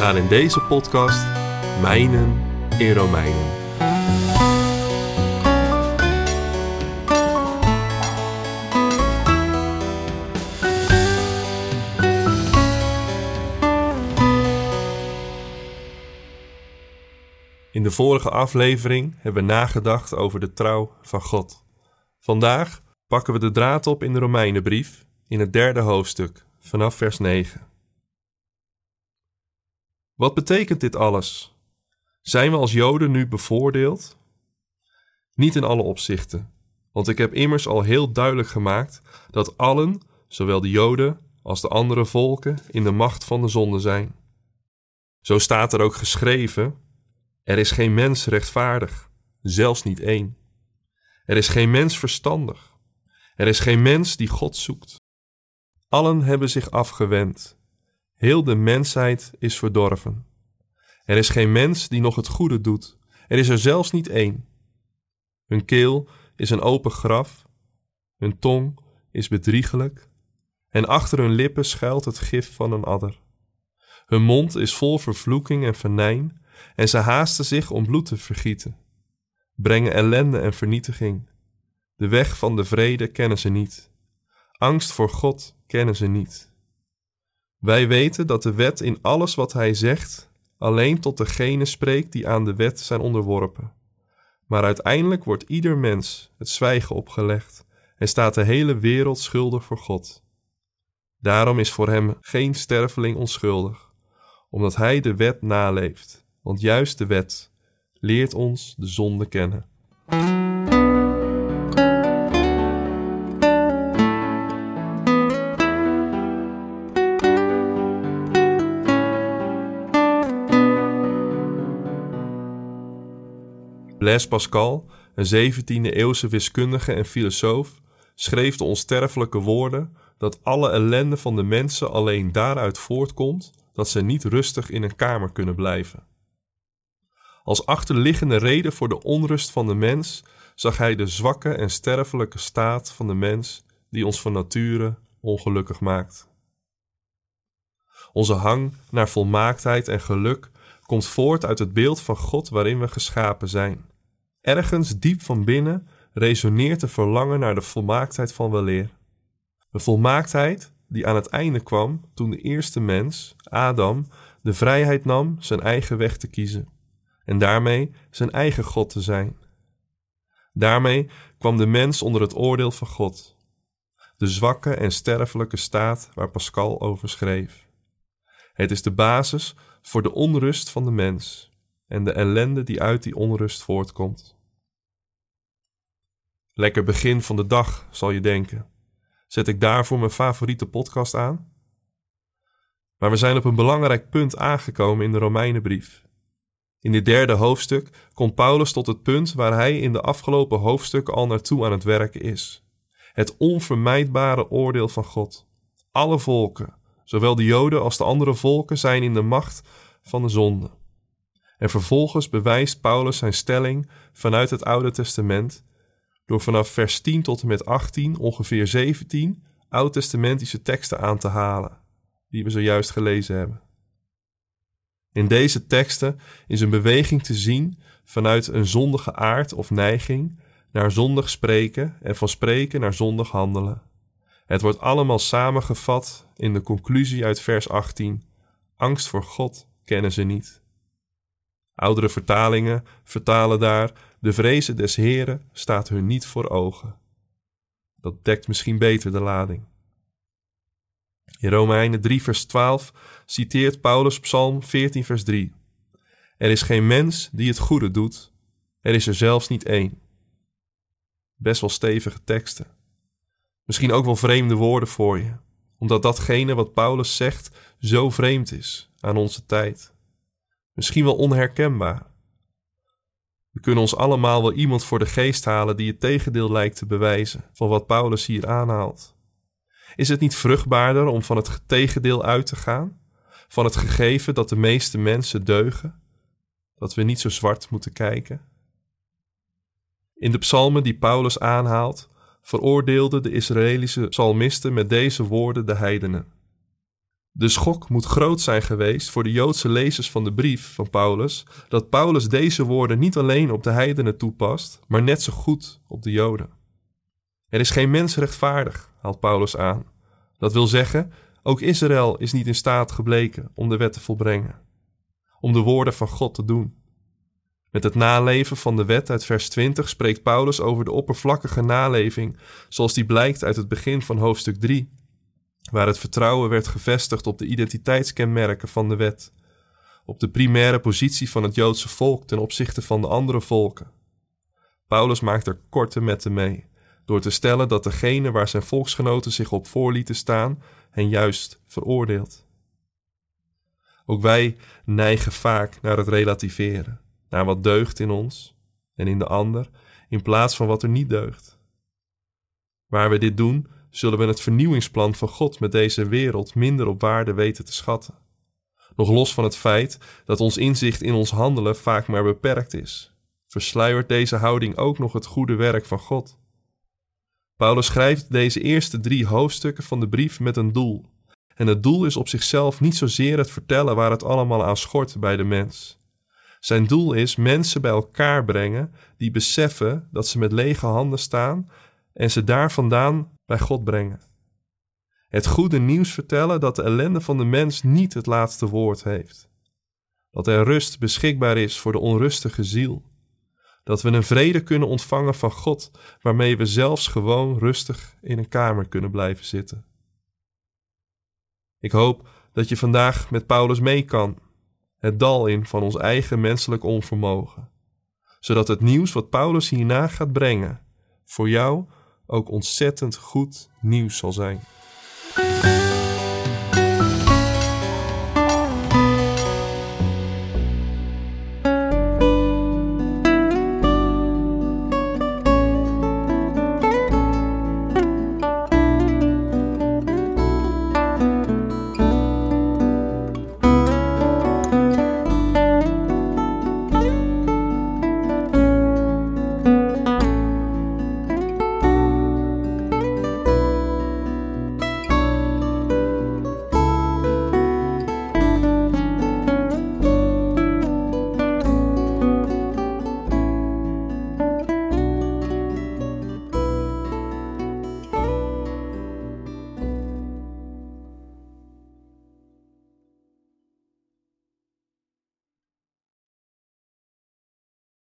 Gaan in deze podcast mijnen in Romeinen. In de vorige aflevering hebben we nagedacht over de trouw van God. Vandaag pakken we de draad op in de Romeinenbrief in het derde hoofdstuk, vanaf vers 9. Wat betekent dit alles? Zijn we als Joden nu bevoordeeld? Niet in alle opzichten, want ik heb immers al heel duidelijk gemaakt dat allen, zowel de Joden als de andere volken, in de macht van de zonde zijn. Zo staat er ook geschreven er is geen mens rechtvaardig, zelfs niet één. Er is geen mens verstandig. Er is geen mens die God zoekt. Allen hebben zich afgewend. Heel de mensheid is verdorven. Er is geen mens die nog het goede doet. Er is er zelfs niet één. Hun keel is een open graf. Hun tong is bedriegelijk. En achter hun lippen schuilt het gif van een adder. Hun mond is vol vervloeking en venijn en ze haasten zich om bloed te vergieten, brengen ellende en vernietiging. De weg van de vrede kennen ze niet. Angst voor God kennen ze niet. Wij weten dat de wet in alles wat hij zegt alleen tot degene spreekt die aan de wet zijn onderworpen. Maar uiteindelijk wordt ieder mens het zwijgen opgelegd en staat de hele wereld schuldig voor God. Daarom is voor hem geen sterveling onschuldig, omdat hij de wet naleeft want juist de wet leert ons de zonde kennen. Blaise Pascal, een 17e eeuwse wiskundige en filosoof, schreef de onsterfelijke woorden dat alle ellende van de mensen alleen daaruit voortkomt dat ze niet rustig in een kamer kunnen blijven. Als achterliggende reden voor de onrust van de mens zag hij de zwakke en sterfelijke staat van de mens die ons van nature ongelukkig maakt. Onze hang naar volmaaktheid en geluk komt voort uit het beeld van God waarin we geschapen zijn. Ergens diep van binnen resoneert de verlangen naar de volmaaktheid van weleer. De volmaaktheid die aan het einde kwam toen de eerste mens, Adam, de vrijheid nam zijn eigen weg te kiezen en daarmee zijn eigen God te zijn. Daarmee kwam de mens onder het oordeel van God, de zwakke en sterfelijke staat waar Pascal over schreef. Het is de basis voor de onrust van de mens en de ellende die uit die onrust voortkomt. Lekker begin van de dag, zal je denken. Zet ik daarvoor mijn favoriete podcast aan? Maar we zijn op een belangrijk punt aangekomen in de Romeinenbrief. In dit derde hoofdstuk komt Paulus tot het punt waar hij in de afgelopen hoofdstukken al naartoe aan het werken is. Het onvermijdbare oordeel van God. Alle volken, zowel de Joden als de andere volken, zijn in de macht van de zonde. En vervolgens bewijst Paulus zijn stelling vanuit het Oude Testament door vanaf vers 10 tot en met 18 ongeveer 17 oud-testamentische teksten aan te halen, die we zojuist gelezen hebben. In deze teksten is een beweging te zien vanuit een zondige aard of neiging naar zondig spreken en van spreken naar zondig handelen. Het wordt allemaal samengevat in de conclusie uit vers 18: Angst voor God kennen ze niet. Oudere vertalingen vertalen daar: De vrezen des Heren staat hun niet voor ogen. Dat dekt misschien beter de lading. In Romeinen 3, vers 12 citeert Paulus Psalm 14, vers 3. Er is geen mens die het goede doet, er is er zelfs niet één. Best wel stevige teksten. Misschien ook wel vreemde woorden voor je. omdat datgene wat Paulus zegt zo vreemd is aan onze tijd. Misschien wel onherkenbaar. We kunnen ons allemaal wel iemand voor de geest halen die het tegendeel lijkt te bewijzen van wat Paulus hier aanhaalt. Is het niet vruchtbaarder om van het tegendeel uit te gaan? Van het gegeven dat de meeste mensen deugen? Dat we niet zo zwart moeten kijken? In de psalmen die Paulus aanhaalt, veroordeelden de Israëlische psalmisten met deze woorden de heidenen. De schok moet groot zijn geweest voor de Joodse lezers van de brief van Paulus, dat Paulus deze woorden niet alleen op de heidenen toepast, maar net zo goed op de Joden. Er is geen mens rechtvaardig, haalt Paulus aan. Dat wil zeggen, ook Israël is niet in staat gebleken om de wet te volbrengen, om de woorden van God te doen. Met het naleven van de wet uit vers 20 spreekt Paulus over de oppervlakkige naleving, zoals die blijkt uit het begin van hoofdstuk 3, waar het vertrouwen werd gevestigd op de identiteitskenmerken van de wet, op de primaire positie van het Joodse volk ten opzichte van de andere volken. Paulus maakt er korte metten mee, door te stellen dat degene waar zijn volksgenoten zich op voor lieten staan, hen juist veroordeelt. Ook wij neigen vaak naar het relativeren, naar wat deugt in ons en in de ander, in plaats van wat er niet deugt. Waar we dit doen, zullen we het vernieuwingsplan van God met deze wereld minder op waarde weten te schatten. Nog los van het feit dat ons inzicht in ons handelen vaak maar beperkt is, versluiert deze houding ook nog het goede werk van God. Paulus schrijft deze eerste drie hoofdstukken van de brief met een doel. En het doel is op zichzelf niet zozeer het vertellen waar het allemaal aan schort bij de mens. Zijn doel is mensen bij elkaar brengen die beseffen dat ze met lege handen staan en ze daar vandaan bij God brengen. Het goede nieuws vertellen dat de ellende van de mens niet het laatste woord heeft. Dat er rust beschikbaar is voor de onrustige ziel. Dat we een vrede kunnen ontvangen van God, waarmee we zelfs gewoon rustig in een kamer kunnen blijven zitten. Ik hoop dat je vandaag met Paulus mee kan, het dal in van ons eigen menselijk onvermogen, zodat het nieuws wat Paulus hierna gaat brengen, voor jou ook ontzettend goed nieuws zal zijn.